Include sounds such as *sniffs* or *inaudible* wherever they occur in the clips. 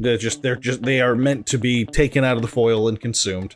They're just they're just they are meant to be taken out of the foil and consumed,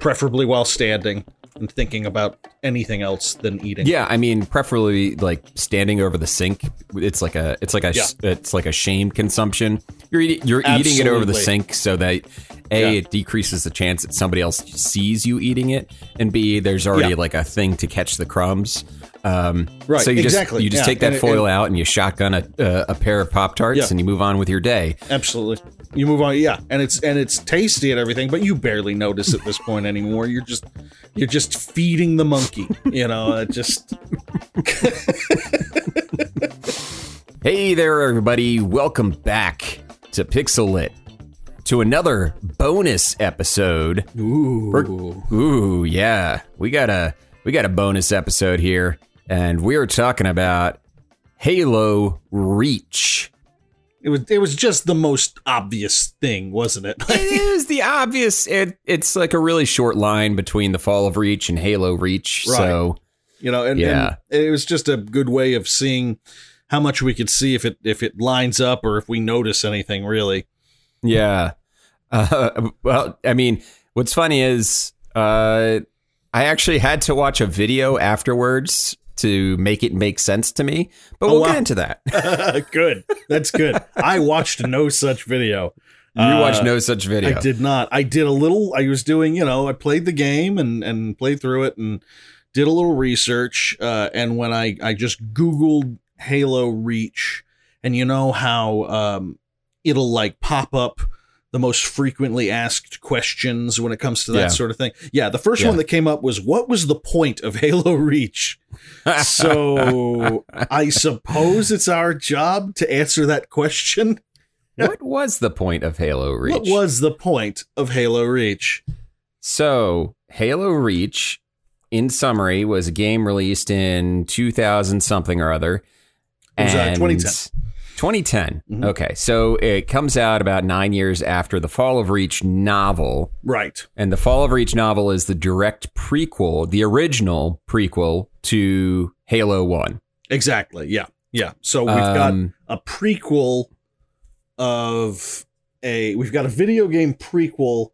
preferably while standing and thinking about anything else than eating. Yeah, I mean, preferably like standing over the sink. It's like a, it's like a, Yeah. it's like a shamed consumption. You're eating, you're eating it over the sink so that a Yeah. it decreases the chance that somebody else sees you eating it, and b there's already Yeah. like a thing to catch the crumbs. Um, Right, So you exactly, just you just yeah, take that and foil and- out and you shotgun a, a, a pair of pop tarts Yeah. and you move on with your day. Absolutely. You move on, yeah, and it's and it's tasty and everything, but you barely notice at this point anymore. You're just you're just feeding the monkey, you know. It just *laughs* Hey there, everybody. Welcome back to Pixel Lit. To another bonus episode. ooh, Ooh, yeah. We got a we got a bonus episode here, and we are talking about Halo Reach. it was it was just the most obvious thing, wasn't it? it *laughs* is the obvious. It, it's like a really short line between the Fall of Reach and Halo Reach. Right. So you know, and, Yeah. and it was just a good way of seeing how much we could see if it if it lines up or if we notice anything really. yeah. *laughs* Uh, well, I mean, what's funny is uh, I actually had to watch a video afterwards to make it make sense to me, but Oh, we'll wow. get into that. *laughs* *laughs* good, that's good. I watched no such video. You Uh, watched no such video. I did not. I did a little. I was doing, you know, I played the game and and played through it and did a little research. Uh, and when I I just Googled Halo Reach, and you know how um, it'll like pop up the most frequently asked questions when it comes to that Yeah. sort of thing. Yeah, the first Yeah. one that came up was what was the point of Halo Reach? So *laughs* I suppose it's our job to answer that question. what was the point of Halo Reach? What was the point of Halo Reach? So, Halo Reach, in summary, was a game released in 2000 something or other. It was, uh, 2010. 2010. Mhm. Okay. So it comes out about nine years after the Fall of Reach novel. Right. And the Fall of Reach novel is the direct prequel, the original prequel to Halo 1. Exactly. Yeah. Yeah. So we've Um, got a prequel of a we've got a video game prequel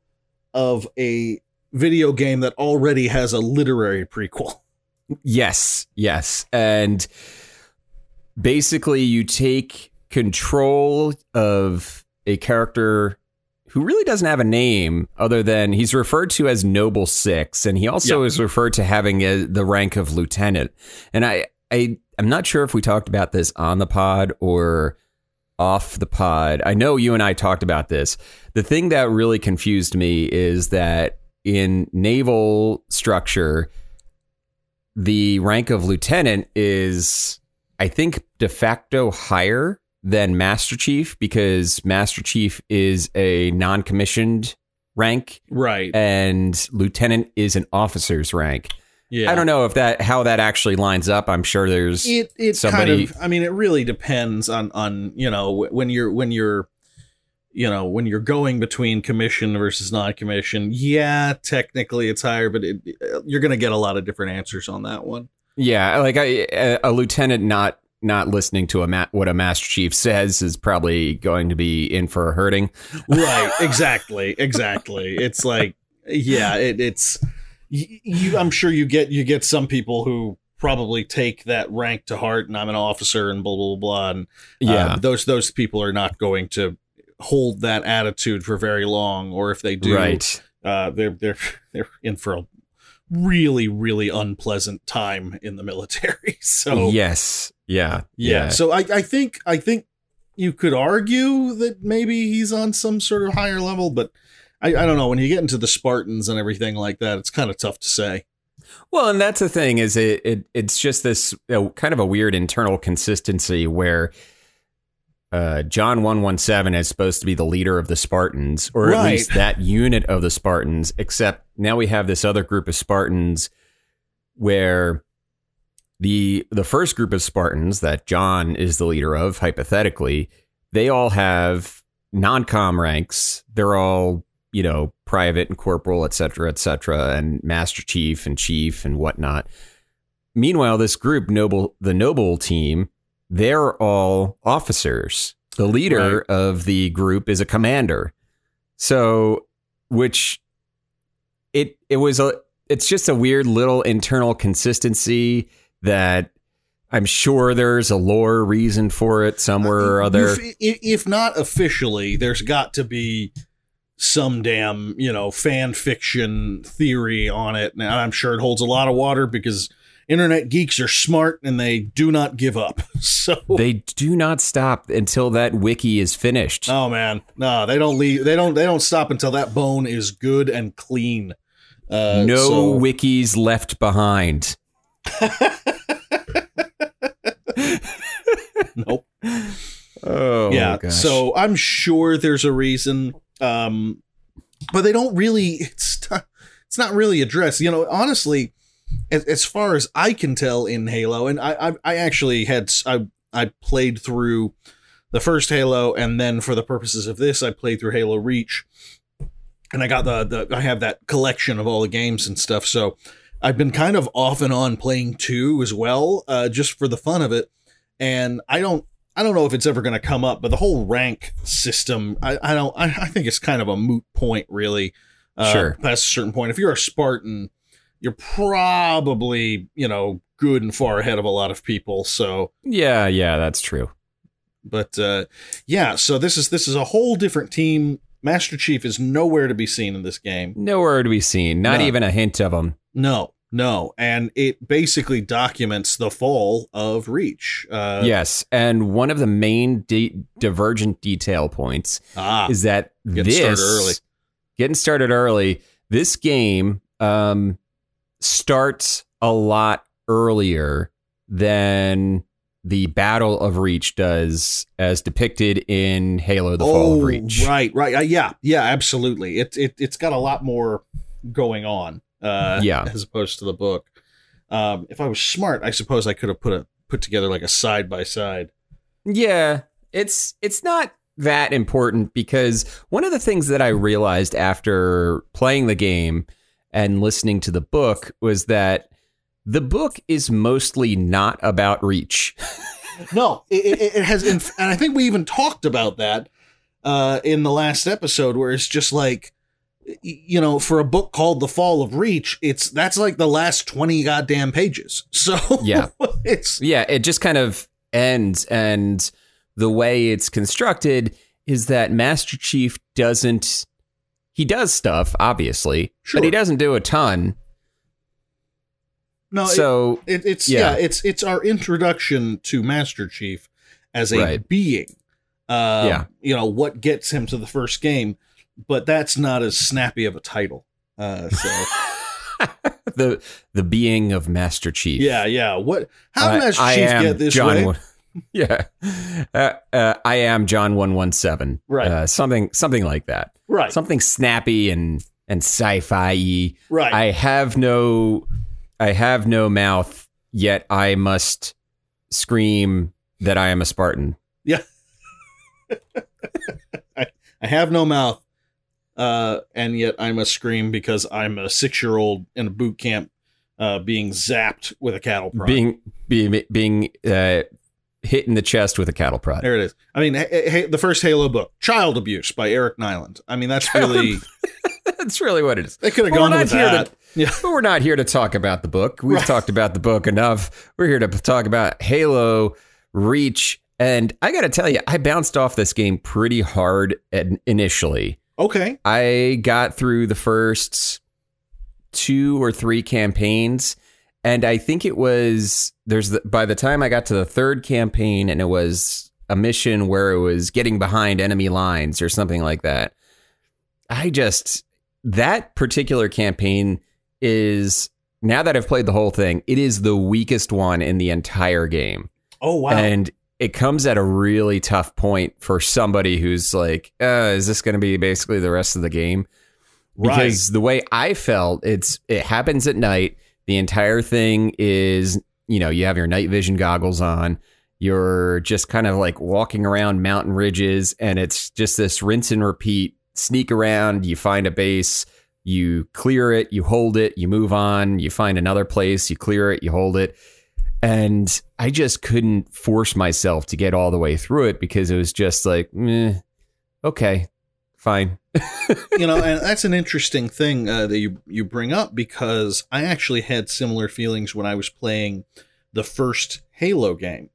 of a video game that already has a literary prequel. Yes, yes. And basically, you take control of a character who really doesn't have a name other than he's referred to as Noble Six, and he also Yeah. is referred to having a, the rank of lieutenant. And I, I, I'm not sure if we talked about this on the pod or off the pod. I know you and I talked about this. The thing that really confused me is that in naval structure, the rank of lieutenant is, I think, de facto higher than Master Chief because Master Chief is a non commissioned rank Right. and lieutenant is an officer's rank. Yeah. I don't know if that how that actually lines up. I'm sure there's It it somebody- kind of I mean it really depends on on you know when you're when you're you know when you're going between commission versus non-commission yeah technically it's higher but it, you're going to get a lot of different answers on that one Yeah, like I, a, a lieutenant not not listening to a ma- what a master chief says is probably going to be in for a hurting. right exactly exactly it's like yeah it, it's you i'm sure you get you get some people who probably take that rank to heart and i'm an officer and blah blah blah and Yeah, uh, those those people are not going to hold that attitude for very long or if they do right. uh they're they're *laughs* they're in for a really really unpleasant time in the military *laughs* so yes, yeah, yeah. So I, I think I think you could argue that maybe he's on some sort of higher level, but I, I don't know. When you get into the Spartans and everything like that, it's kind of tough to say. Well, and that's the thing is it, it it's just this uh, kind of a weird internal consistency where uh, John one one seven is supposed to be the leader of the Spartans, or at least that unit of the Spartans. Except now we have this other group of Spartans where the the first group of Spartans that John is the leader of, hypothetically, they all have non-com ranks. They're all you know private and corporal, et cetera, et cetera, and master chief and chief and whatnot. Meanwhile, this group, noble, the noble team, they're all officers. The leader of the group is a commander. So, which it it was a it's just a weird little internal consistency that I'm sure there's a lore reason for it somewhere or uh, other. If, if not officially, there's got to be some damn, you know, fan fiction theory on it. And I'm sure it holds a lot of water because internet geeks are smart and they do not give up. *laughs* So they do not stop until that wiki is finished. Oh man. No, they don't leave they don't they don't stop until that bone is good and clean. Uh, no so. wikis left behind. *laughs* nope. Oh yeah. Gosh. So I'm sure there's a reason, um, but they don't really. It's not, it's not really addressed. You know, honestly, as, as far as I can tell in Halo, and I I, I actually had I I played through the first Halo, and then for the purposes of this, I played through Halo Reach, and I got the the I have that collection of all the games and stuff. So I've been kind of off and on playing two as well, uh, just for the fun of it. And I don't I don't know if it's ever going to come up, but the whole rank system, I, I don't I, I, think it's kind of a moot point, really. Uh, sure. Past a certain point, if you're a Spartan, you're probably you know good and far ahead of a lot of people. So yeah, yeah, that's true. But uh, yeah, so this is this is a whole different team. Master Chief is nowhere to be seen in this game. Nowhere to be seen. Not no. even a hint of him. No, no, and it basically documents the fall of Reach. Uh, yes, and one of the main de- divergent detail points ah, is that getting this started early. getting started early. This game um, starts a lot earlier than the Battle of Reach does, as depicted in Halo: The oh, Fall of oh, Reach. Right, right, uh, yeah, yeah, absolutely. It it it's got a lot more going on uh, yeah, as opposed to the book. Um, if I was smart, I suppose I could have put a put together like a side by side. Yeah, it's it's not that important because one of the things that I realized after playing the game and listening to the book was that the book is mostly not about reach. *laughs* no, it, it, has, and I think we even talked about that uh, in the last episode, where it's just like you know, for a book called The Fall of Reach, it's that's like the last 20 goddamn pages. *laughs* So yeah, *laughs* it's yeah, it just kind of ends. And the way it's constructed is that Master Chief doesn't, he does stuff, obviously, sure. but he doesn't do a ton. No, so it, it, it's yeah. yeah. it's it's our introduction to Master Chief as a right. being. Uh, yeah, you know what gets him to the first game but that's not as snappy of a title. Uh, so *laughs* *laughs* the the being of Master Chief. Yeah, yeah. What? How did Master Chief get this John way? One, *laughs* yeah, uh, uh, I am John one one seven. Right. Uh, something something like that. Right. Something snappy and and sci-fi. Right. I have no I have no mouth yet. I must scream that I am a Spartan. Yeah. *laughs* I, I have no mouth uh, and yet I must scream because I'm a six year old in a boot camp uh, being zapped with a cattle prod. Being being being uh, hit in the chest with a cattle prod. There it is. I mean, hey, the first Halo book, Child Abuse by Eric Nylund. I mean, that's really *laughs* that's really what it is. They could have gone with that. To, *laughs* yeah. But we're not here to talk about the book. We've right. talked about the book enough. We're here to talk about Halo Reach. And I got to tell you, I bounced off this game pretty hard initially. Okay. I got through the first two or three campaigns and I think it was there's the, by the time I got to the third campaign and it was a mission where it was getting behind enemy lines or something like that. I just that particular campaign is now that I've played the whole thing, it is the weakest one in the entire game. Oh wow. And it comes at a really tough point for somebody who's like, uh, is this going to be basically the rest of the game? Because right. the way I felt, it's it happens at night. The entire thing is, you know, you have your night vision goggles on. You're just kind of like walking around mountain ridges, and it's just this rinse and repeat. Sneak around, you find a base, you clear it, you hold it, you move on, you find another place, you clear it, you hold it and I just couldn't force myself to get all the way through it because it was just like, okay, fine. You know, and that's an interesting thing uh, that you you bring up because I actually had similar feelings when I was playing the first Halo game.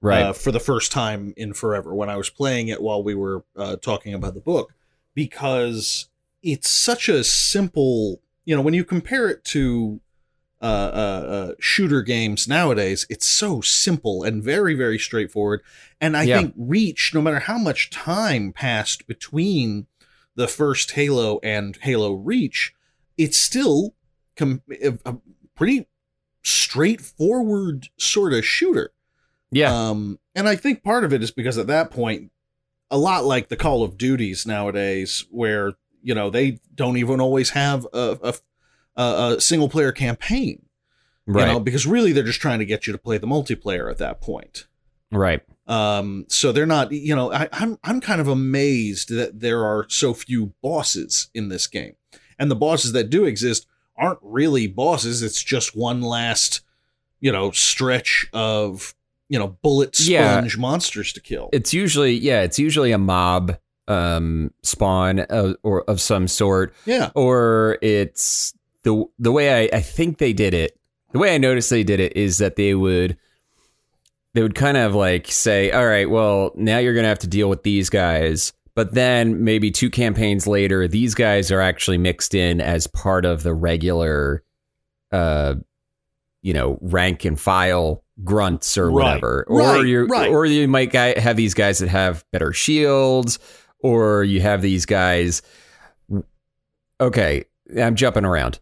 Right. Uh, for the first time in forever when I was playing it while we were uh, talking about the book because it's such a simple, you know, when you compare it to uh, uh, uh, shooter games nowadays, it's so simple and very, very straightforward. And I Yeah. think Reach, no matter how much time passed between the first Halo and Halo Reach, it's still com- a, pretty straightforward sort of shooter. yeah. Um, and I think part of it is because at that point, a lot like the Call of Duties nowadays, where you know they don't even always have a, a, a, a single player campaign, right. you know, because really they're just trying to get you to play the multiplayer at that point. Right. Um, so they're not, you know, I, I'm I'm kind of amazed that there are so few bosses in this game, and the bosses that do exist aren't really bosses. It's just one last, you know, stretch of you know bullet Yeah. sponge monsters to kill. It's usually yeah, it's usually a mob um spawn of, or of some sort yeah, or it's the the way I, I think they did it. The way I noticed they did it is that they would they would kind of like say, "All right, well, now you're going to have to deal with these guys." But then maybe two campaigns later, these guys are actually mixed in as part of the regular uh you know, rank and file grunts or Right. whatever. Or Right, you right. or you might have these guys that have better shields or you have these guys Okay, I'm jumping around.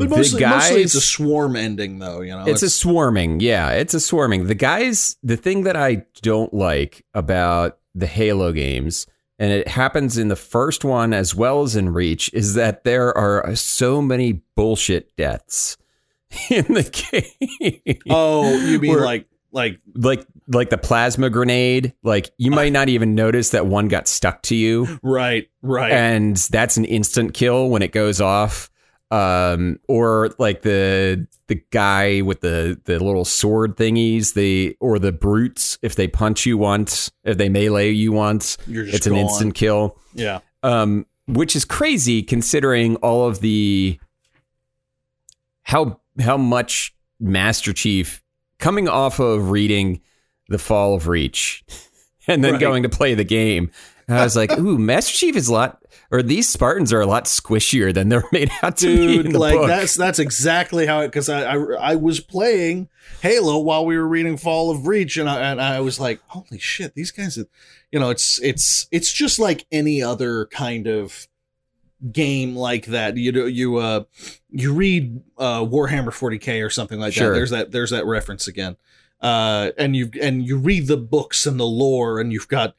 But The mostly, mostly it's a swarm ending though. You know, it's a swarming. Yeah, it's a swarming. The guys, the thing that I don't like about the Halo games, and it happens in the first one as well as in Reach, is that there are so many bullshit deaths *laughs* in the game. oh, you mean Where- like like like like the plasma grenade. Like you might not even notice that one got stuck to you right, right, and that's an instant kill when it goes off um or like the the guy with the the little sword thingies the or the brutes if they punch you once if they melee you once it's an gone. instant kill Yeah, um which is crazy considering all of the how how much master chief coming off of reading the fall of reach *laughs* and then Right. going to play the game i was like *laughs* ooh master chief is a lot or these spartans are a lot squishier than they're *laughs* made out to be dude the like book. that's that's exactly how it because I, I i was playing halo while we were reading fall of reach and i and i was like holy shit these guys are, you know it's it's it's just like any other kind of game like that you do you uh you read uh warhammer 40k or something like Sure. that there's that there's that reference again uh and you and you read the books and the lore and you've got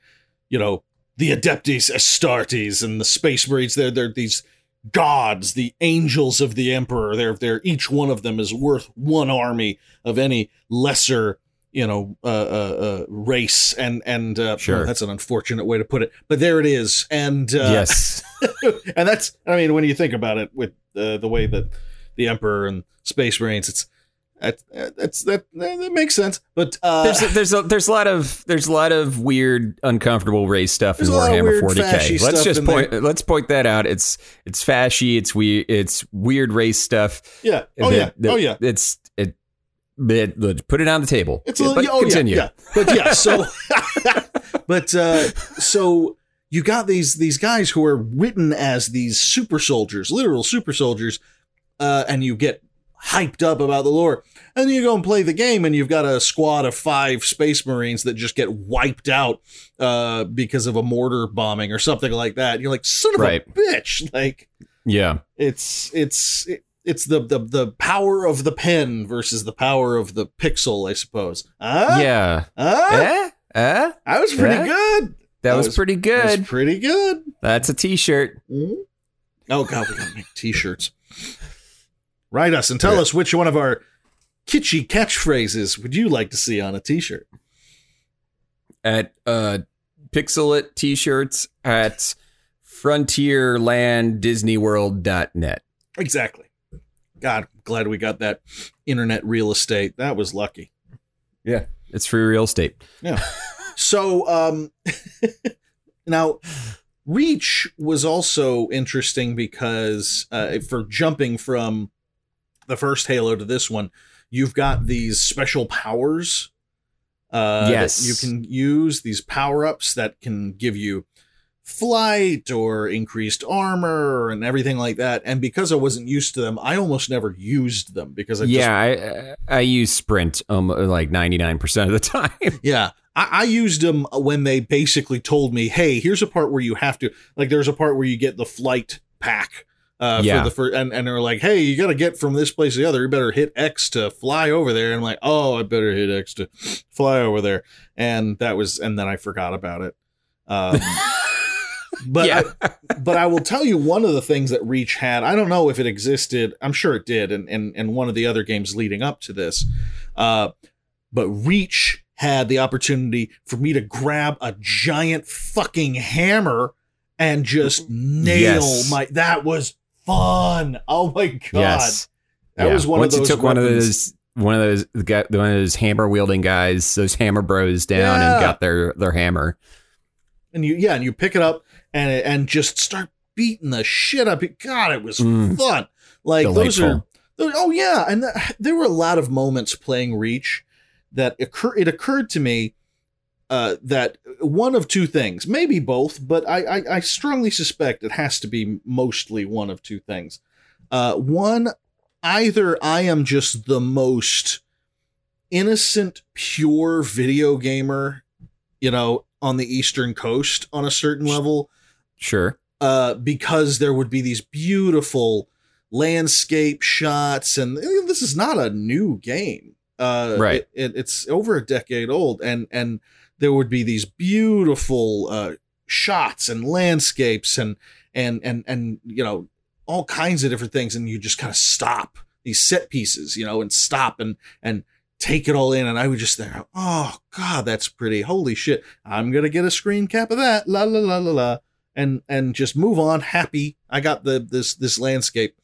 you know the adeptus astartes and the space marines. They're they're these gods the angels of the emperor. They're they're each one of them is worth one army of any lesser you know uh, uh, uh race. And and uh Sure. that's an unfortunate way to put it. But there it is. And uh yes. *laughs* and that's i mean when you think about it with uh, the way that the emperor and space marines it's that that's that that makes sense but uh there's a, there's a there's a lot of there's a lot of weird uncomfortable race stuff in a lot of Warhammer 40k. Let's just in point let's point that out. It's it's fashy. It's weird. It's weird race stuff. yeah oh that- yeah that- oh yeah It's it. it put it on the table. It's a little, but oh, continue. Yeah, yeah. But yeah, so *laughs* but uh so you got these these guys who are written as these super soldiers, literal super soldiers, uh, and you get hyped up about the lore. And you go and play the game and you've got a squad of five space marines that just get wiped out uh because of a mortar bombing or something like that. You're like, son of Right. a bitch. *laughs* Like Yeah. it's it's it, it's the, the the power of the pen versus the power of the pixel, I suppose. Huh? Yeah. Huh? Eh? Eh? That was pretty Yeah. good. That, That was, was- pretty That was good. pretty good. That's a T-shirt. Mhm. Oh god, we gotta make t-shirts. Write us and tell Yeah. us which one of our kitschy catchphrases would you like to see on a t-shirt. At uh, Pixelit T-shirts at FrontierLandDisneyWorld.net. Exactly. God, glad we got that internet real estate. That was lucky. Yeah, it's free real estate. Yeah. so um *laughs* now Reach was also interesting because uh, for jumping from the first Halo to this one, you've got these special powers uh, Yes. you can use, these power ups that can give you flight or increased armor and everything like that. And because I wasn't used to them, I almost never used them because I just yeah, I I use Sprint um, like ninety nine percent of the *laughs* time. Yeah. I, I used them when they basically told me, hey, here's a part where you have to, like, there's a part where you get the flight pack. Uh, Yeah. for the first, and, and they're like, hey, you got to get from this place to the other. You better hit X to fly over there. And I'm like, oh, I better hit X to *sniffs* fly over there. And that was, and then I forgot about it. Um, *laughs* but yeah, I, but I will tell you one of the things that Reach had. I don't know if it existed. I'm sure it did, and and and one of the other games leading up to this. Uh, but Reach had the opportunity for me to grab a giant fucking hammer and just nail Yes. my. That was fun. Oh my god, yes. that Yeah. was one Once of those. you took one of those one of those one of those hammer wielding guys, those hammer bros down Yeah. and got their their hammer. and you yeah, and you pick it up and and just start beating the shit up. God, it was Mm. fun. Like those are those- oh yeah, and th- there were a lot of moments playing Reach that occur. It occurred to me uh, that one of two things, maybe both, but I, I I strongly suspect it has to be mostly one of two things. Uh, one, either I am just the most innocent, pure video gamer, you know, on the Eastern Coast on a certain level, Sure. uh, because there would be these beautiful landscape shots, and this is not a new game. Uh, Right. It, it- it's over a decade old, and and there would be these beautiful uh, shots and landscapes, and and and and you know all kinds of different things, and you just kind of stop these set pieces, you know, and stop and and take it all in, and I would just think, oh god, that's pretty. Holy shit, I'm gonna get a screen cap of that. La la la la la. And and just move on happy. I got the this this landscape.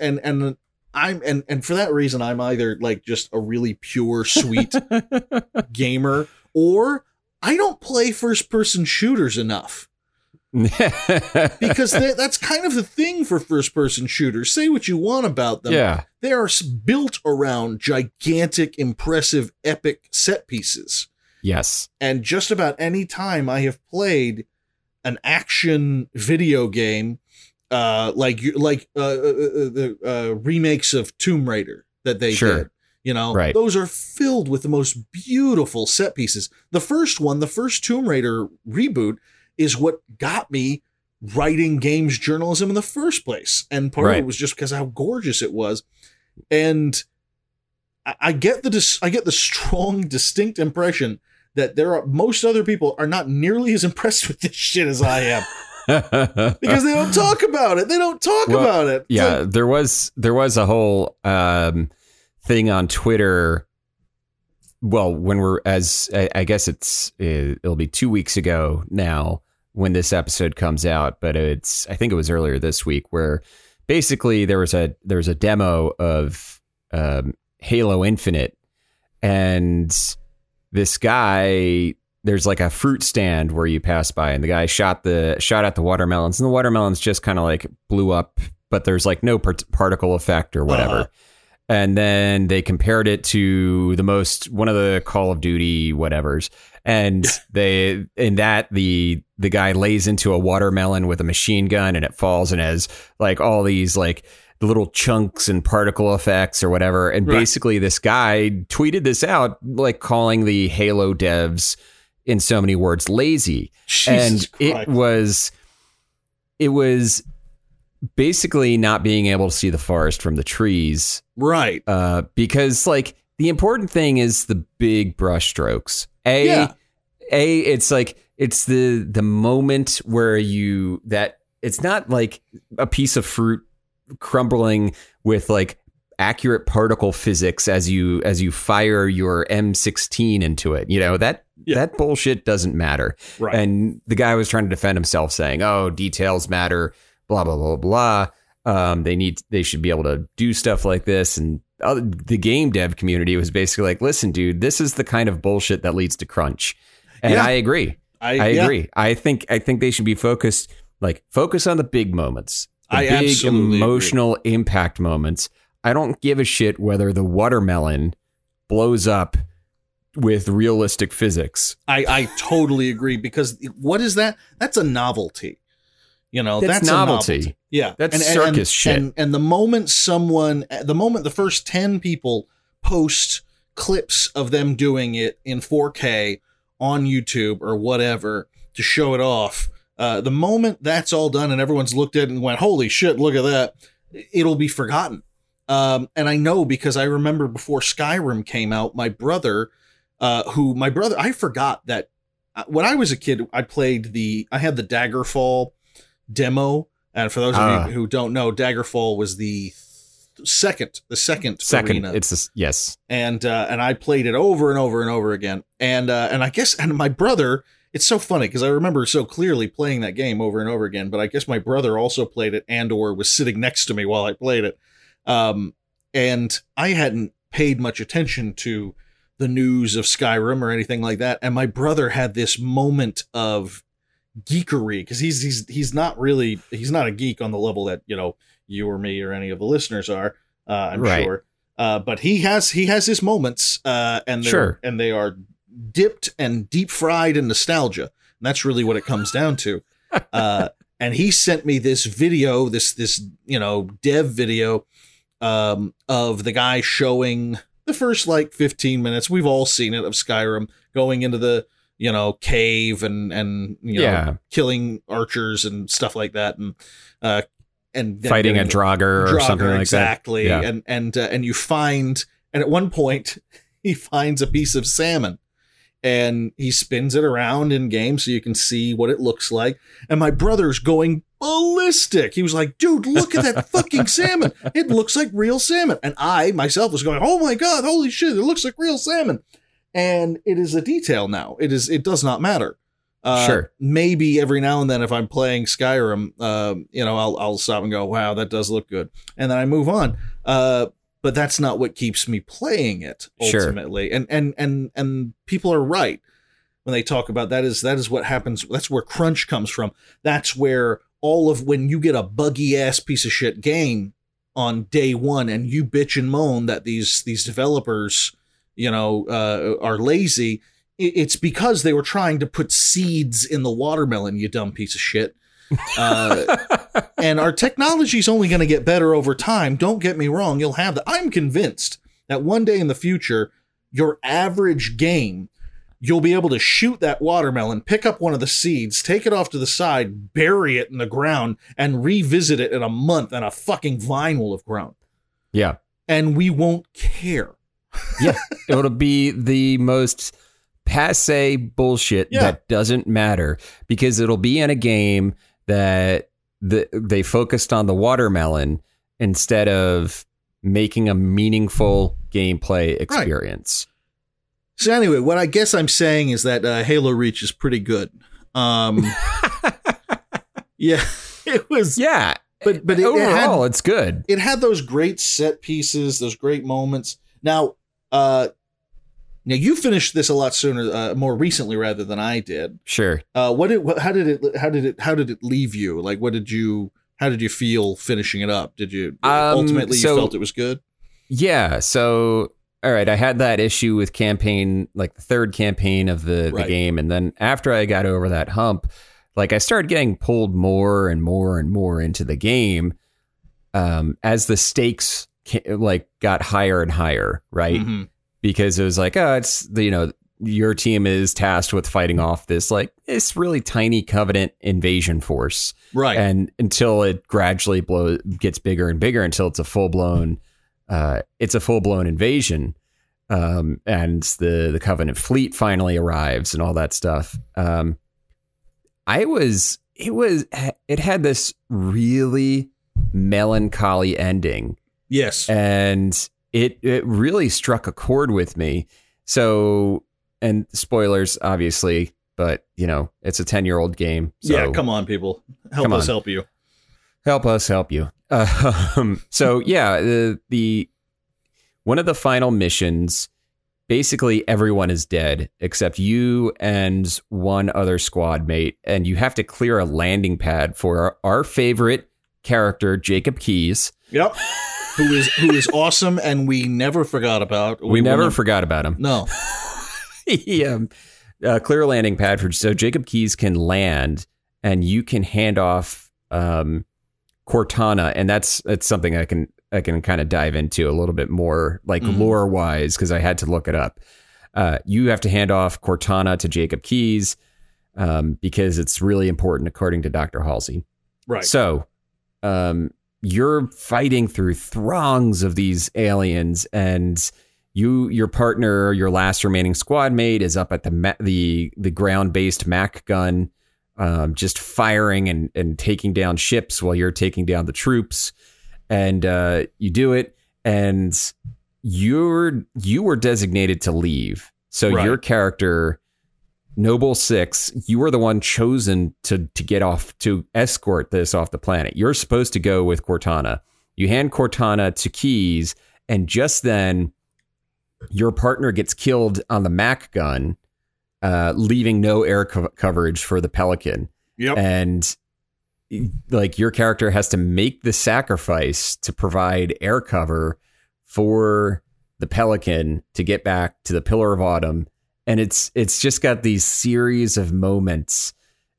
And and i'm and and for that reason i'm either like just a really pure sweet *laughs* gamer or i don't play first person shooters enough *laughs* because that- that's kind of the thing for first person shooters say what you want about them yeah. they are built around gigantic impressive epic set pieces Yes. and just about any time I have played an action video game, uh, like like uh, uh, uh, the uh, remakes of Tomb Raider that they Sure. did, you know, Right. those are filled with the most beautiful set pieces. The first one, the first Tomb Raider reboot, is what got me writing games journalism in the first place, and part of it was just because how gorgeous it was, and. I- I get the dis- I get the *laughs* strong, distinct impression that there are most other people are not nearly as *laughs* impressed with this shit as I am *laughs* because they don't talk about it. They don't talk Well, about it. It's yeah, like- there was there was a whole um, thing on Twitter. Well, when we're as I, guess it's uh, it'll be two weeks ago now when this episode comes out, but it's I think it was earlier this week where basically there was a there was a demo of um, Halo Infinite, and this guy there's like a fruit stand where you pass by and the guy shot the shot at the watermelons and the watermelons just kind of like blew up but there's like no part- particle effect or whatever Uh-huh. And then they compared it to the most one of the call of duty whatevers and *laughs* they in that the the guy lays into a watermelon with a machine gun and it falls and has like all these like the little chunks and particle effects or whatever and Right. basically this guy tweeted this out like calling the halo devs in so many words lazy Jesus and Christ. it was it was basically not being able to see the forest from the trees right. uh, because like the important thing is the big brush strokes a Yeah. a it's like it's the the moment where you that it's not like a piece of fruit crumbling with like accurate particle physics as you as you fire your M16 into it you know that Yeah. that bullshit doesn't matter Right. and the guy was trying to defend himself, saying, "Oh, details matter." Blah blah blah blah. Um, they need they should be able to do stuff like this, and uh, the game dev community was basically like, listen, dude, this is the kind of bullshit that leads to crunch. And Yeah. I agree. I, yeah. agree. I think I think they should be focused like focus on the big moments. The I big absolutely agree. emotional impact moments. I don't give a shit whether the watermelon blows up with realistic physics. I, I totally agree because what is that? That's a novelty. You know, That's that's, novelty. A novelty. Yeah, That's circus and, shit. And, and the moment someone, the moment the first ten people post clips of them doing it in 4K on YouTube or whatever to show it off, uh, the moment that's all done and everyone's looked at it and went, "Holy shit, look at that!" It'll be forgotten. Um, and I know because I remember before Skyrim came out, my brother, uh, who my brother, I forgot that uh, when I was a kid, I played the, I had the Daggerfall demo. And for those of Ah. you who don't know, Daggerfall was the th- second, the second, Second, arena it's a, yes. and uh, and I played it over and over and over again. And uh, and I guess and my brother, it's so funny because I remember so clearly playing that game over and over again. But I guess my brother also played it and or was sitting next to me while I played it. Um, and I hadn't paid much attention to the news of Skyrim or anything like that. And my brother had this moment of geekery because he's he's he's not really he's not a geek on the level that you know you or me or any of the listeners are. Uh, I'm Right. sure. Uh, but he has he has his moments, uh, and Sure. and they are dipped and deep fried in nostalgia. And that's really what it comes down to. *laughs* Uh, and he sent me this video, this this you know dev video, um, of the guy showing the first like 15 minutes. We've all seen it of Skyrim going into the you know cave and and you know Yeah. killing archers and stuff like that, and uh, and then Fighting a getting- Draugr or Draugr, something like exactly. that. Yeah. And and uh, and you find and at one point *laughs* he finds a piece of salmon and he spins it around in game so you can see what it looks like. And my brother's going ballistic. He was like, "Dude, look at that *laughs* fucking salmon. It looks like real salmon." And I myself was going, "Oh my god, holy shit, it looks like real salmon." And it is a detail now. It is it does not matter. Uh, Sure. Maybe every now and then, if I'm playing Skyrim, um, you know, I'll I'll stop and go, "Wow, that does look good," and then I move on. Uh, but that's not what keeps me playing it Sure. ultimately. And and and and people are right when they talk about that. Is that is what happens? That's where crunch comes from. That's where all of when you get a buggy ass piece of shit game on day one, and you bitch and moan that these these developers, you know, uh, are lazy. It's because they were trying to put seeds in the watermelon. You dumb piece of shit. Uh, and our technology is only going to get better over time. Don't get me wrong, you'll have that. I'm convinced that one day in the future, your average game, you'll be able to shoot that watermelon, pick up one of the seeds, take it off to the side, bury it in the ground, and revisit it in a month, and a fucking vine will have grown. yeah. And we won't care. Yeah. It'll be the most passe bullshit Yeah. that doesn't matter because it'll be in a game that the, they focused on the watermelon instead of making a meaningful gameplay experience. So anyway, what I guess I'm saying is that uh, Halo Reach is pretty good. Um, *laughs* yeah, it was. Yeah. But- but it- it had- overall, it's good. it had those great set pieces, those great moments. Now, uh, now you finished this a lot sooner, uh, more recently rather than I did. Sure. Uh, what did, what, how did it, how did it, how did it leave you? Like, what did you, how did you feel finishing it up? Did you Um, ultimately you felt it was good? Yeah. So, all right, I had that issue with campaign, like the third campaign of the, the game. And then after I got over that hump, like I started getting pulled more and more and more into the game um, as the stakes like got higher and higher, right? Mhm. Because it was like, oh, it's the, you know, your team is tasked with fighting off this like this really tiny covenant invasion force Right. and until it gradually blows gets bigger and bigger until it's a full blown uh, it's a full blown invasion um, and the the covenant fleet finally arrives and all that stuff um, I was it was it had this really melancholy ending yes. and it it really struck a chord with me. So, and spoilers, obviously, but you know, it's a ten year old game. So yeah. Come on, people. Help us on. help you. help us help you. *laughs* Um, so yeah, the the one of the final missions, basically everyone is dead except you and one other squad mate, and you have to clear a landing pad for our, our favorite character, Jacob Keyes. Yep. *laughs* who is who is awesome and we never forgot about. We, never will forgot about him. No. *laughs* he um, uh, clear landing pad for so Jacob Keyes can land and you can hand off um, Cortana, and that's that's something I can I can kind of dive into a little bit more, like Mhm. lore wise, because I had to look it up. Uh, you have to hand off Cortana to Jacob Keyes um, because it's really important, according to Doctor Halsey. Right. So, um, you're fighting through throngs of these aliens, and you, your partner, your last remaining squad mate, is up at the ma- the the ground based Mac gun, um, just firing and and taking down ships while you're taking down the troops, and uh, you do it, and you're you were designated to leave, so Right. your character. Noble Six, you were the one chosen to to get off to escort this off the planet. You're supposed to go with Cortana. You hand Cortana to Keyes, and just then, your partner gets killed on the Mac gun, uh, leaving no air co- coverage for the Pelican. Yep. And like your character has to make the sacrifice to provide air cover for the Pelican to get back to the Pillar of Autumn and it's it's just got these series of moments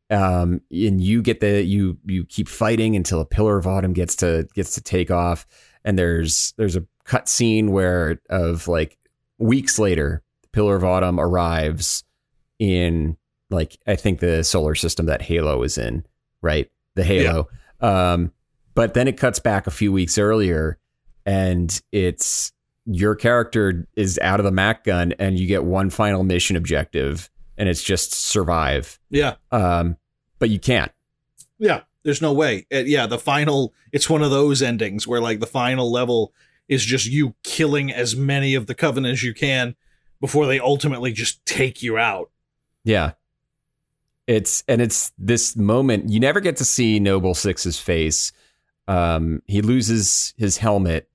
um and you get the you you keep fighting until a pillar of autumn gets to gets to take off. And there's there's a cut scene where of like weeks later the pillar of autumn arrives in like i think the solar system that halo is in right? The halo. Um but then it cuts back a few weeks earlier and it's your character is out of the Mac gun and you get one final mission objective and it's just survive. Yeah. Um, but you can't. Yeah. There's no way. Uh, yeah. The final, it's one of those endings where like the final level is just you killing as many of the covenant as you can before they ultimately just take you out. Yeah. It's and it's this moment you never get to see Noble Six's face. Um, he loses his helmet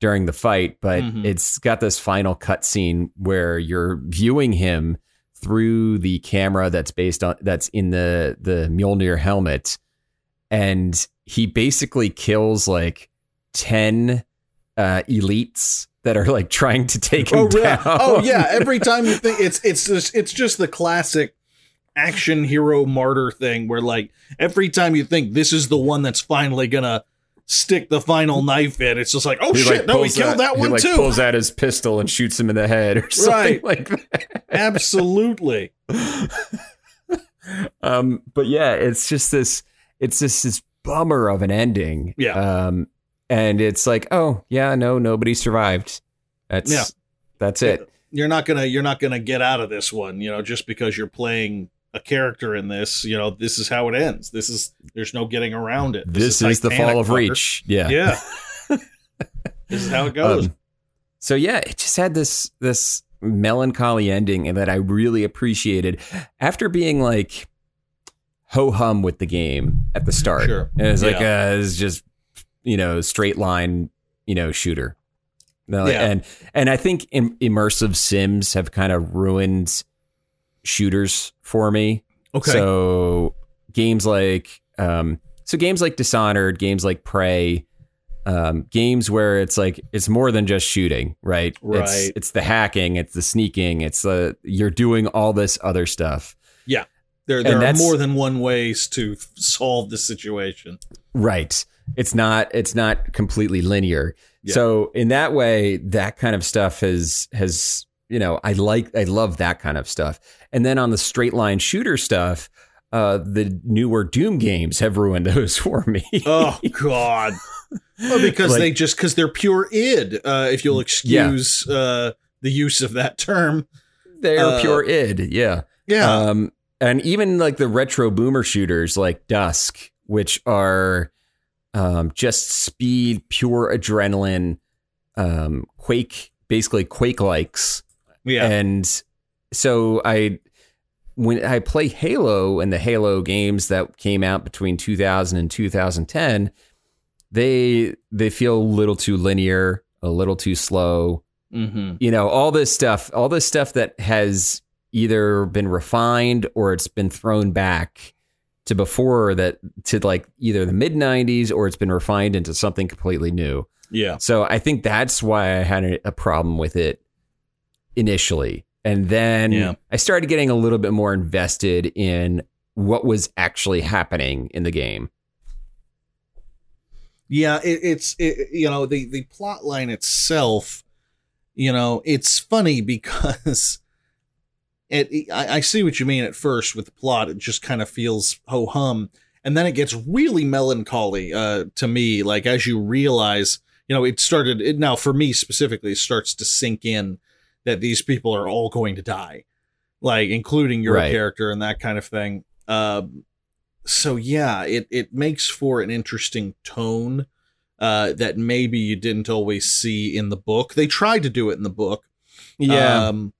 during the fight, but Mhm. it's got this final cut scene where you're viewing him through the camera that's based on that's in the the Mjolnir helmet, and he basically kills like ten uh, elites that are like trying to take him Oh down. yeah. Oh yeah. *laughs* Every time you think it's it's just it's just the classic action hero martyr thing where like every time you think this is the one that's finally gonna stick the final knife in, it's just like, oh He, shit, like, no, he killed out- that he, one like, too. Pulls out his pistol and shoots him in the head or *laughs* something Right. like that. Absolutely. *laughs* um, but yeah, it's just this. It's just this bummer of an ending. Yeah. Um, and it's like, oh yeah, no, nobody survived. That's Yeah. that's it. You're not gonna you're not gonna get out of this one, you know, just because you're playing a character in this, you know, this is how it ends. This is there's no getting around it. This, is, the fall of. Reach. Yeah. Yeah. *laughs* this is how it goes. Um, so yeah, it just had this this melancholy ending that I really appreciated after being like ho hum with the game at the start. Sure. And it's like Yeah. uh it's just you know straight line you know shooter. No, Yeah. and and I think im- immersive sims have kind of ruined shooters for me. okay. So games like um so games like Dishonored, games like Prey, um, games where it's like it's more than just shooting, right? It's Right. it's the hacking, it's the sneaking, it's the you're doing all this other stuff. there and there are more than one ways to f- solve the situation. Right. It's not it's not completely linear. Yeah. So in that way, that kind of stuff has has you know, I like I love that kind of stuff. And then on the straight line shooter stuff, uh the newer Doom games have ruined those *laughs* for me. Oh God. *laughs* well, because Like- they just because they're pure id. Uh, if you'll excuse uh, the use of that term. They're uh, pure id, yeah. Yeah. Um, and even like the retro boomer shooters like Dusk, which are um, just speed, pure adrenaline, um, Quake, basically Quake likes. Yeah. And so I, when I play Halo and the Halo games that came out between 2000 and 2010, they they feel a little too linear, a little too slow. Mm-hmm. You know, all this stuff, all this stuff that has either been refined or it's been thrown back to before that to like either the mid 90s or it's been refined into something completely new. Yeah. So I think that's why I had a, a problem with it initially. And then Yeah. I started getting a little bit more invested in what was actually happening in the game. Yeah, it, it's it, you know the the plot line itself. You know, it's funny *laughs* because it. I, I see what you mean at first with the plot. It just kind of feels ho hum, and then it gets really melancholy uh, to me. Like as you realize, you know, it started. It now for me specifically it starts to sink in that these people are all going to die, like including your Right. character and that kind of thing. Um, so yeah, it it makes for an interesting tone uh, that maybe you didn't always see in the book. They tried to do it in the book, um,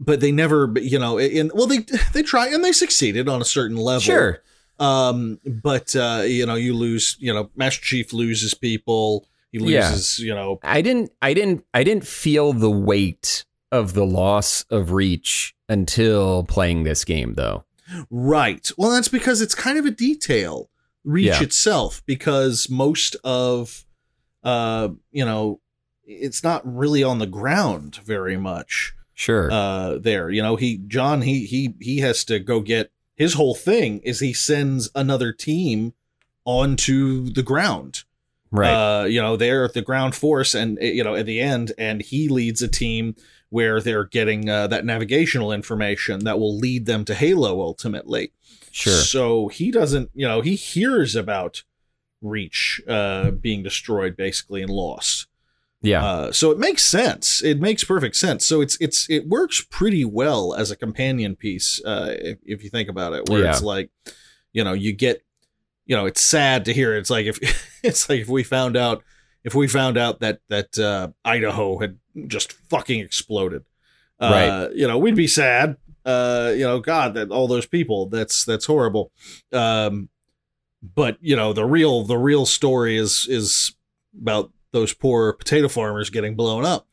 but they never, you know, in well they *laughs* they try and they succeeded on a certain level. sure. Um, but uh, you know, you lose. You know, Master Chief loses people. He Yeah. You know, I didn't I didn't I didn't feel the weight of the loss of reach until playing this game though. Right. Well, that's because it's kind of a detail, Reach Yeah. itself, because most of, uh, you know, it's not really on the ground very much. Sure. Uh, there, you know, he John, he he he has to go get his whole thing is he sends another team onto the ground. Right. Uh, you know, they're the ground force, and uh, you know, at the end, and he leads a team where they're getting uh, that navigational information that will lead them to Halo ultimately. sure. So he doesn't, you know, he hears about Reach uh, being destroyed basically and lost. Yeah. Uh, so it makes sense. It makes perfect sense. So it's it's it works pretty well as a companion piece uh, if, if you think about it. Where Yeah. it's like, you know, you get, you know, it's sad to hear. It's like if *laughs* it's like if we found out if we found out that that uh, Idaho had just fucking exploded, uh, Right. You know, we'd be sad. Uh, you know, God, that all those people. That's that's horrible. Um, but you know, the real the real story is is about those poor potato farmers getting blown up.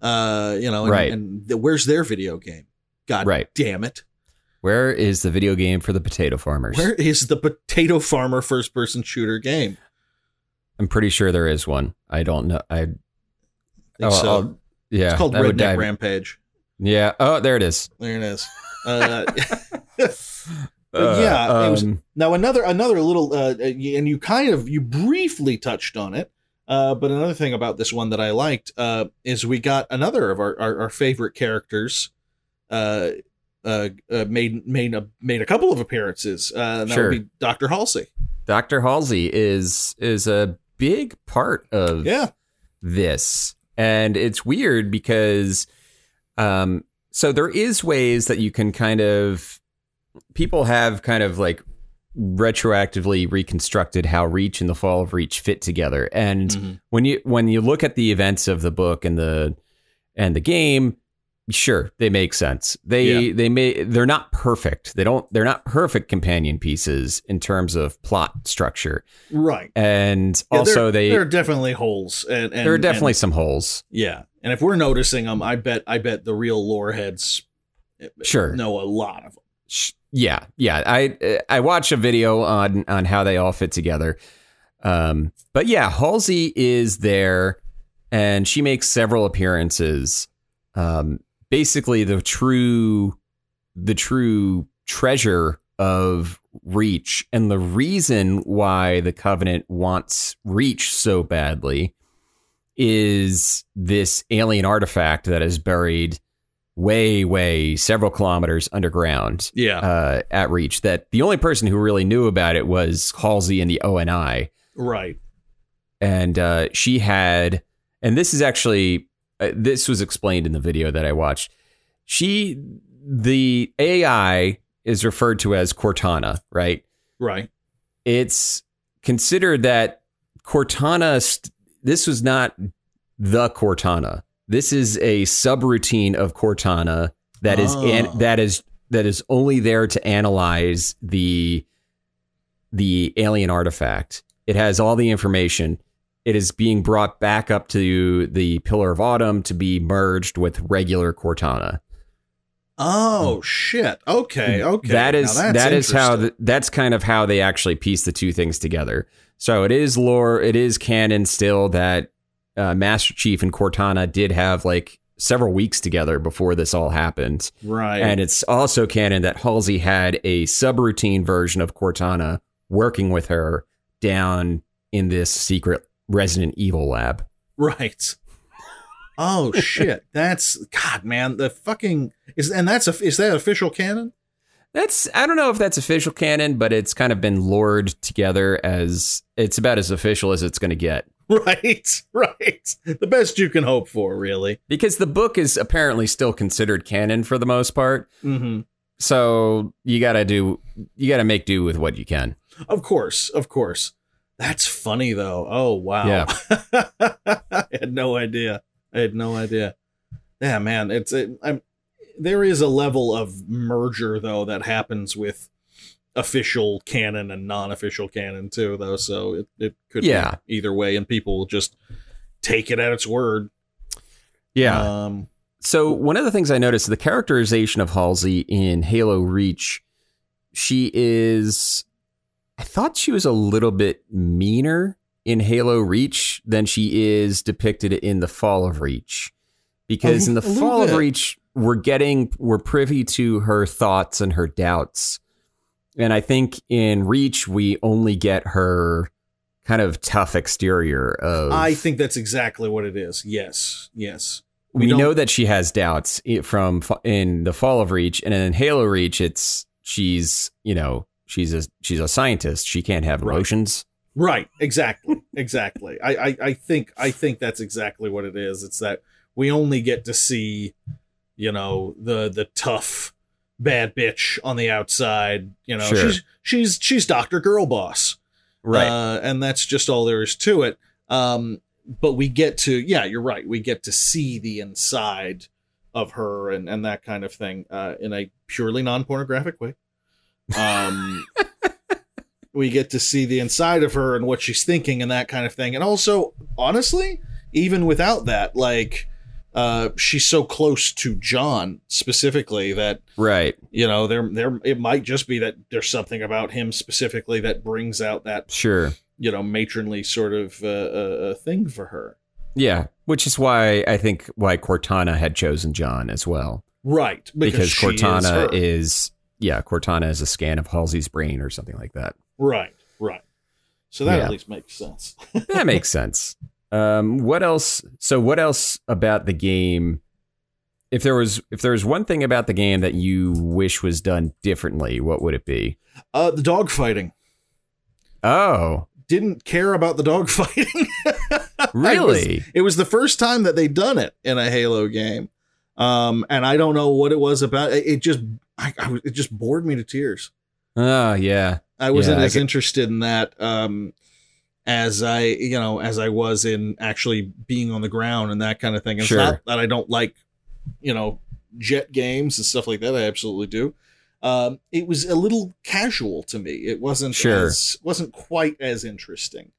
Uh, you know, and, Right. and the, where's their video game? God Right. damn it! Where is the video game for the potato farmers? Where is the potato farmer first person shooter game? I'm pretty sure there is one. I don't know. I think oh, so. I'll- yeah. it's called Redneck Rampage. Yeah. Oh, there it is. There it is. *laughs* Uh, *laughs* Uh, yeah, it was- um, Now another another little uh, and you kind of you briefly touched on it. Uh, but another thing about this one that I liked uh, is we got another of our, our, our favorite characters uh, uh, uh, made made a made a couple of appearances. Uh, that Sure. would be Doctor Halsey. Dr. Halsey is is a big part of Yeah, this. And it's weird because um so there is ways that you can kind of people have kind of like retroactively reconstructed how Reach and the Fall of Reach fit together. And Mhm. when you when you look at the events of the book and the and the game, sure, they make sense. They Yeah. they may they're not perfect. They don't they're not perfect companion pieces in terms of plot structure. right. And Yeah, also there, they there are definitely holes, and, and there are definitely and- some holes. yeah. And if we're noticing them, I bet I bet the real lore heads Sure. know a lot of them. Yeah, yeah. I I watched a video on on how they all fit together. Um, but yeah, Halsey is there, and she makes several appearances. Um, basically, the true the true treasure of Reach, and the reason why the Covenant wants Reach so badly is this alien artifact that is buried way, way several kilometers underground Yeah, uh, at Reach. That the only person who really knew about it was Halsey and the ONI, right. and uh, she had, and this is actually uh, this was explained in the video that I watched. She, the AI is referred to as Cortana, right? Right. it's considered that Cortana. St- this was not the Cortana. This is a subroutine of Cortana that is an, Oh. that is that is only there to analyze the the alien artifact. It has all the information. It is being brought back up to the Pillar of Autumn to be merged with regular Cortana. Oh shit. Okay. Okay. That is that is how the, that's kind of how they actually piece the two things together. So it is lore. It is canon still that uh, Master Chief and Cortana did have like several weeks together before this all happened, right. and it's also canon that Halsey had a subroutine version of Cortana working with her down in this secret Resident Evil lab. Right. Oh *laughs* shit. That's God, man. The fucking is and that's a is that official canon? That's I don't know if that's official canon, but it's kind of been lured together as it's about as official as it's going to get. *laughs* Right. Right. The best you can hope for, really. because the book is apparently still considered canon for the most part. Mm-hmm. So you got to do, you got to make do with what you can. Of course. Of course. That's funny though. Oh wow. Yeah. *laughs* I had no idea. I had no idea. Yeah, man. It's it, I'm. There is a level of merger though that happens with official canon and non-official canon too, though. So it it could Yeah. be either way, and people will just take it at its word. Yeah. Um. so one of the things I noticed, the characterization of Halsey in Halo Reach, she is, I thought she was a little bit meaner in Halo Reach than she is depicted in the Fall of Reach. Because A- in the Fall of. Reach, we're getting, we're privy to her thoughts and her doubts. And I think in Reach, we only get her kind of tough exterior of. I think that's exactly what it is. Yes. Yes. we, we know that she has doubts from in the Fall of Reach, and in Halo Reach, it's she's you know she's a she's a scientist. She can't have Right. emotions. Right. Exactly. *laughs* exactly. I, I I think I think that's exactly what it is. It's that we only get to see, you know, the the tough bad bitch on the outside. You know, Sure. she's she's she's Doctor Girl Boss. Right. Uh, and that's just all there is to it. Um, but we get to, yeah, you're right. We get to see the inside of her and, and that kind of thing uh, in a purely non pornographic way. Um, we get to see the inside of her and what she's thinking and that kind of thing. And also, honestly, even without that, like, uh, she's so close to John specifically that right. you know there there it might just be that there's something about him specifically that brings out that Sure. you know matronly sort of uh, uh, uh, thing for her Yeah. Which is why I think why Cortana had chosen John as well, right because, she Cortana her. is, yeah Cortana is a scan of Halsey's brain or something like that. right right so that Yeah. at least makes sense *laughs* that makes sense. Um, what else? So, what else about the game? If there was, if there was one thing about the game that you wish was done differently, what would it be? uh the dog fighting Oh, didn't care about the dog *laughs* fighting really? it was the first time that they'd done it in a halo game um and i don't know what it was about it just I, I it just bored me to tears Oh, yeah. I wasn't Yeah, I as could- interested in that um, as I, you know, as I was in actually being on the ground and that kind of thing. It's Sure. not that I don't like, you know, jet games and stuff like that. I absolutely do. Um, it was a little casual to me. It wasn't Sure. as, wasn't quite as interesting.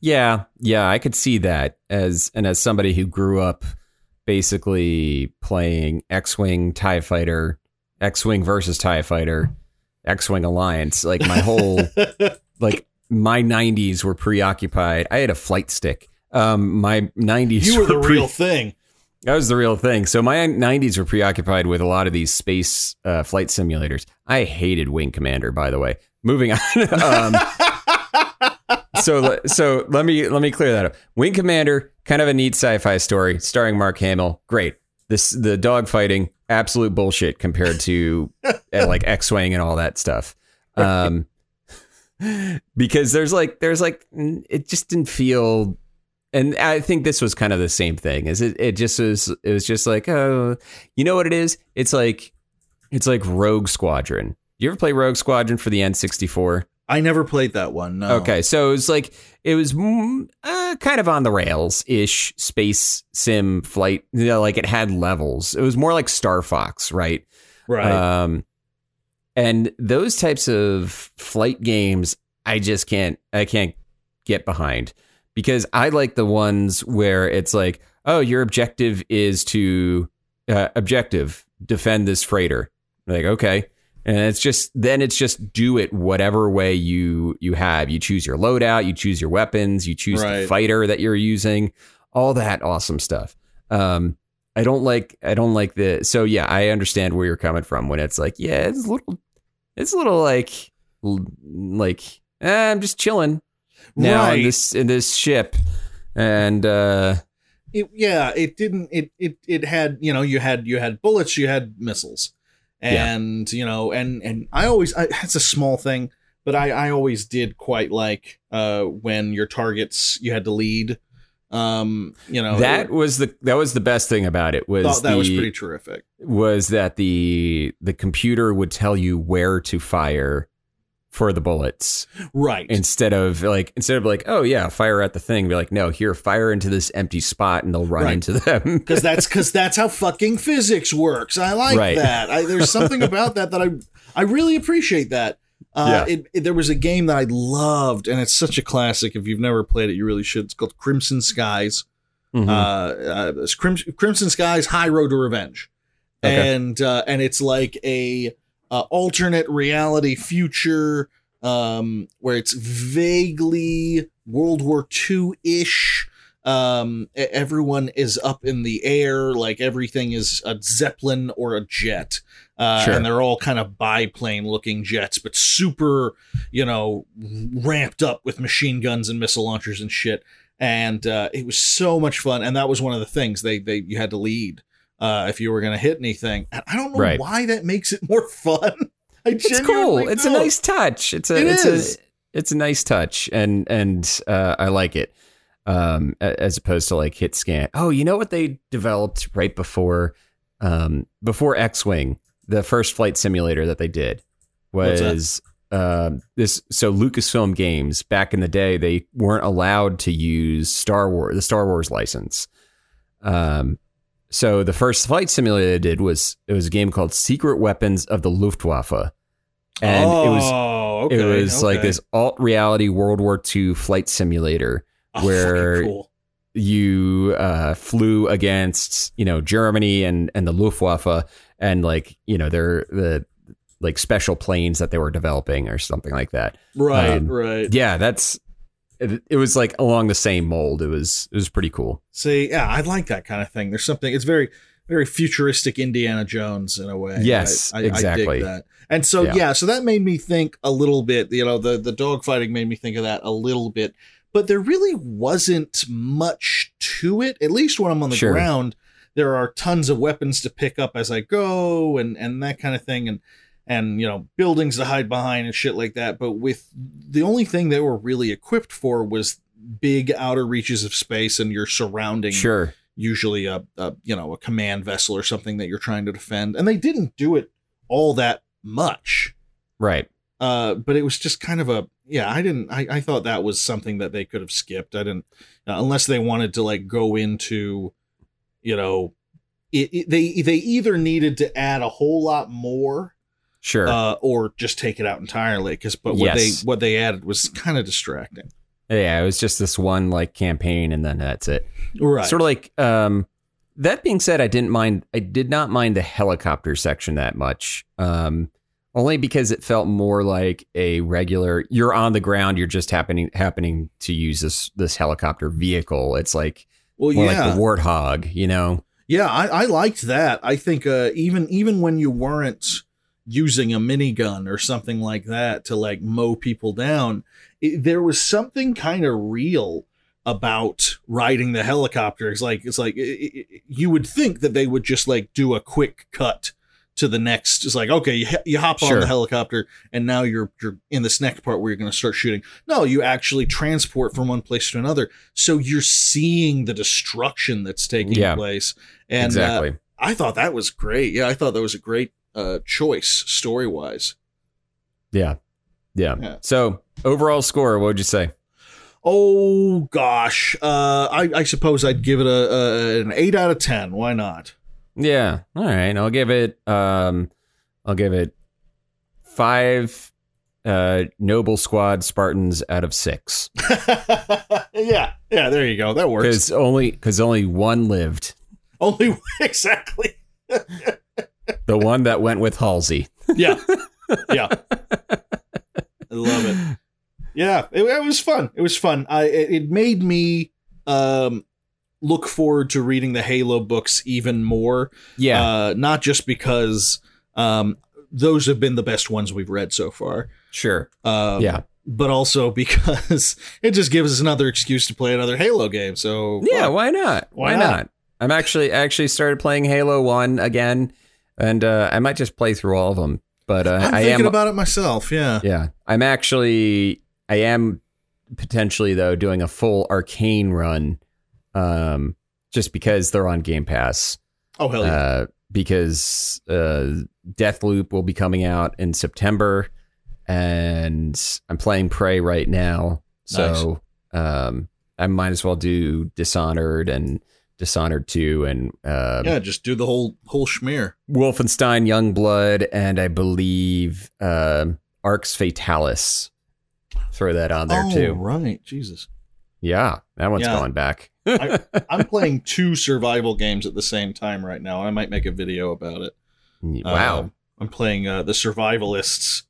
Yeah, yeah, I could see that as and as somebody who grew up basically playing X-wing Tie Fighter, X-wing versus Tie Fighter, X-wing Alliance. Like my whole *laughs* like my 90s were preoccupied. I had a flight stick. Um, my 90s you were the pre- real thing. That was the real thing. So my 90s were preoccupied with a lot of these space uh, flight simulators. I hated Wing Commander, by the way. Moving on. *laughs* um, *laughs* so so let me let me clear that up. Wing Commander, kind of a neat sci-fi story starring Mark Hamill. Great. This the dog fighting, absolute bullshit compared to *laughs* like X-wing and all that stuff. Um, because there's like there's like it just didn't feel and I think this was kind of the same thing. Is it? It just was. It was just like, oh, you know what it is? It's like, it's like Rogue Squadron. You ever play Rogue Squadron for the N64? I never played that one. No. Okay, so it was like it was mm, uh, kind of on the rails ish space sim flight. You know, like it had levels. It was more like Star Fox, right? Right. Um, and those types of flight games, I just can't, I can't get behind because I like the ones where it's like, oh, your objective is to uh, objective defend this freighter. Like, okay. And it's just then it's just do it whatever way you you have. You choose your loadout, you choose your weapons, you choose Right. the fighter that you're using, all that awesome stuff. Um, I don't like I don't like the so yeah I understand where you're coming from when it's like yeah it's a little it's a little like like eh, I'm just chilling now in this in this ship and uh it, yeah, it didn't. It it it had you know you had you had bullets, you had missiles, Yeah. and you know and and I always I, it's a small thing, but I I always did quite like uh when your targets you had to lead. Um, you know that was the that was the best thing about it was that the, was pretty terrific. was that the the computer would tell you where to fire for the bullets Right. instead of like instead of like oh yeah fire at the thing be like no here fire into this empty spot and they'll run Right. into them *laughs* because that's because that's how fucking physics works. I like Right. that. I, there's something about that that I I really appreciate that. Uh, Yeah. it, it- there was a game that I loved, and it's such a classic. If you've never played it, you really should. It's called Crimson Skies. Mhm. Uh, uh, it's Crim- Crimson Skies: High Road to Revenge, Okay. and uh, and it's like a uh, alternate reality future um, where it's vaguely World War II ish. Um, everyone is up in the air, like everything is a zeppelin or a jet, uh, Sure. and they're all kind of biplane looking jets, but super, you know, ramped up with machine guns and missile launchers and shit. And uh, it was so much fun, and that was one of the things they they you had to lead uh, if you were going to hit anything. I don't know Right. why that makes it more *laughs* fun. I it's cool it's a nice touch it's a It it's is. a it's a nice touch and and uh i like it um as opposed to like hit scan oh you know what they developed right before um before x-wing the first flight simulator that they did was um this so lucasfilm games back in the day they weren't allowed to use star wars the star wars license um so the first flight simulator I did was it was a game called secret weapons of the luftwaffe and oh, it was okay, it was like this alt reality World War II flight simulator. *laughs* Oh, where- cool. You uh, flew against you know Germany and and the Luftwaffe and like you know they're the like special planes that they were developing or something like that. right, um, right. Yeah, that's it, it was like along the same mold. It was it was pretty cool. See, yeah, I like that kind of thing. There's something. It's very, very futuristic Indiana Jones in a way. Yes, I, I, exactly. I dig that. And so, Yeah. yeah. so that made me think a little bit. You know, the the dogfighting made me think of that a little bit. But there really wasn't much to it. At least when I'm on the Sure. ground, there are tons of weapons to pick up as I go, and and that kind of thing, and and you know buildings to hide behind and shit like that. But with the only thing they were really equipped for was big outer reaches of space and your surrounding Sure. usually a, a you know a command vessel or something that you're trying to defend and they didn't do it all that much Right. uh but it was just kind of a yeah i didn't i, I thought that was something that they could have skipped i didn't uh, unless they wanted to like go into you know it, it- they they either needed to add a whole lot more Sure. uh or just take it out entirely because but what Yes. they what they added was kind of distracting yeah, it was just this one like campaign and then that's it. right Sort of like um that being said, I didn't mind I did not mind the helicopter section that much. Um only because it felt more like a regular you're on the ground, you're just happening happening to use this this helicopter vehicle. It's like well more yeah like the warthog, you know? Yeah, I, I liked that. I think uh, even even when you weren't using a minigun or something like that to like mow people down, it, there was something kind of real about riding the helicopter. It's like it's like i i you would think that they would just like do a quick cut to the next. It's like okay, you, you hop on the helicopter and now you're you're in this next part where you're going to start shooting. No, you actually transport from one place to another, so you're seeing the destruction that's taking Yeah. place. And uh. I thought that was great. Yeah, I thought that was a great uh, choice story wise. yeah. yeah. yeah. So overall score, what would you say? Oh gosh, uh, I, I suppose I'd give it a, a an eight out of ten. Why not? Yeah. All right. I'll give it um I'll give it five uh, Noble Squad Spartans out of six *laughs* yeah, yeah. There you go. That works. because only because only one lived. Only *laughs* exactly. *laughs* The one that went with Halsey. Yeah, *laughs* yeah. I love it. Yeah, it, it was fun. It was fun. I it, it made me um look forward to reading the Halo books even more. Yeah, Uh, not just because um those have been the best ones we've read so far. sure. Um, yeah, but also because *laughs* it just gives us another excuse to play another Halo game. So yeah. fuck. Why not? Why Why, not? not? I'm actually I actually started playing Halo One again, and uh, I might just play through all of them. But uh, I'm I thinking am about it myself. Yeah. Yeah. I'm actually I am potentially though doing a full Arkane run um just because they're on Game Pass. Oh hell yeah. Uh because uh Deathloop will be coming out in September and I'm playing Prey right now. So um I might as well do Dishonored and Dishonored 2 and um yeah, just do the whole whole schmear. Wolfenstein Youngblood and I believe um Arx Fatalis. Throw that on there oh, too. right. Jesus. Yeah, that one's Yeah. going back. I, *laughs* I'm playing two survival games at the same time right now. I might make a video about it. wow. Uh, I'm playing uh, the Survivalists,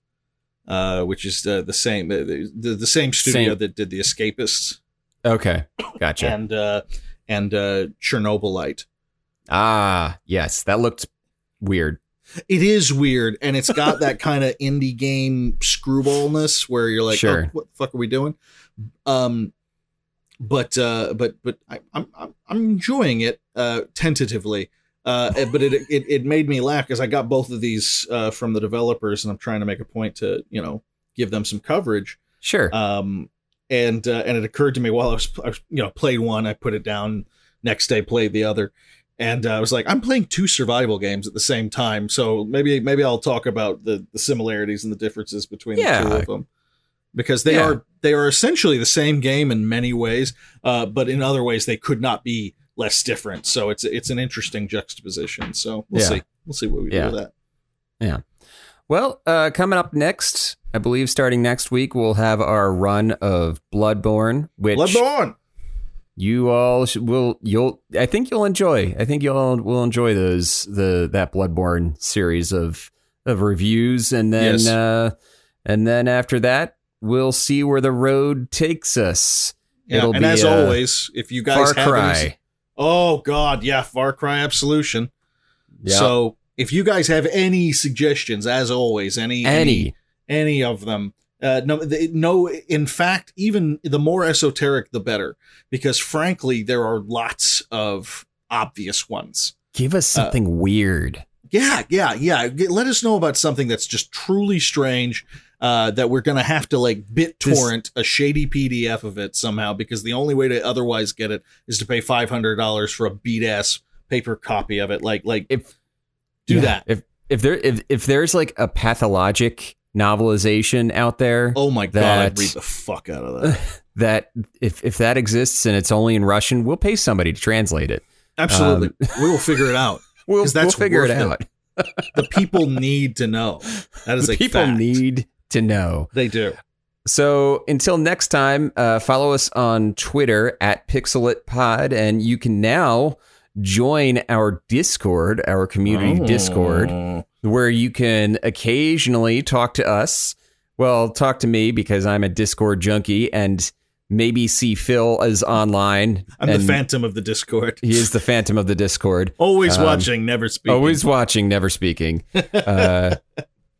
uh, which is uh, the same the, the, the same studio Same. that did the Escapists okay. Gotcha. and uh, and uh, Chernobylite. ah, yes. That looked weird. It is weird, and it's got that *laughs* kind of indie game screwballness where you're like, Sure. oh, "What the fuck are we doing?" Um, but uh, but but I, I'm I'm I'm enjoying it uh, tentatively. Uh, but it, it it made me laugh because I got both of these uh, from the developers, and I'm trying to make a point to you know give them some coverage. Sure. Um, and uh, and it occurred to me while I was, I was you know played one, I put it down. Next day, played the other, and uh, I was like, I'm playing two survival games at the same time, so maybe maybe I'll talk about the the similarities and the differences between the two of them because they Yeah. are they are essentially the same game in many ways, uh, but in other ways they could not be less different. So it's it's an interesting juxtaposition. So we'll Yeah. see we'll see what we Yeah. do with that. Well, uh, coming up next, I believe starting next week, we'll have our run of Bloodborne, which Bloodborne. you all sh- will you'll I think you'll enjoy. I think you'll will enjoy those the that Bloodborne series of of reviews and then Yes. uh and then after that we'll see where the road takes us. Yeah, It'll and be, as uh, always, if you guys Far have any- Cry. Oh God, yeah, Far Cry Absolution. Yeah. So if you guys have any suggestions, as always, any any any of them, uh, no, no. In fact, even the more esoteric, the better, because frankly, there are lots of obvious ones. give us uh, something weird. Yeah, yeah, yeah. Let us know about something that's just truly strange. Uh, that we're gonna have to like BitTorrent a shady PDF of it somehow because the only way to otherwise get it is to pay five hundred dollars for a beat ass paper copy of it. Like, like If do yeah, that. If if there if if there's like a pathologic novelization out there Oh my god, I'd read the fuck out of that. *laughs* that if if that exists and it's only in Russian, we'll pay somebody to translate it. Absolutely, we will figure it out. *laughs* We'll, that's we'll figure it out. *laughs* The people need to know. That is The a people fact. need to know. They do. So until next time, uh, follow us on Twitter at PixelatPod, and you can now join our Discord, our community Oh. Discord, where you can occasionally talk to us. Well, talk to me because I'm a Discord junkie, and maybe see Phil is online. I'm the phantom of the Discord. He is the phantom of the Discord. *laughs* Always Um, watching, never speaking. Always watching, never speaking. *laughs* Uh,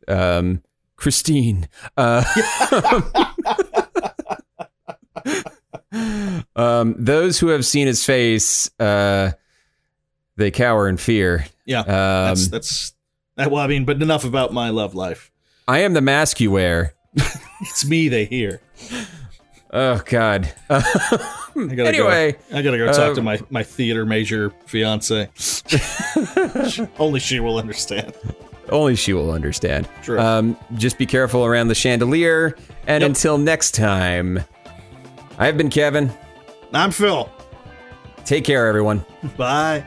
um, Christine. Uh, *laughs* um, those who have seen his face, uh, they cower in fear. Yeah, Um, that's that's. Well, I mean, but enough about my love life. I am the mask you wear. *laughs* It's me they hear. Oh God. I gotta anyway, go. I gotta go talk uh, to my my theater major fiance. *laughs* Only she will understand. only she will understand. True. Um, just be careful around the chandelier. And Yep. until next time, I've been Kevin. I'm Phil. Take care, everyone. *laughs* Bye.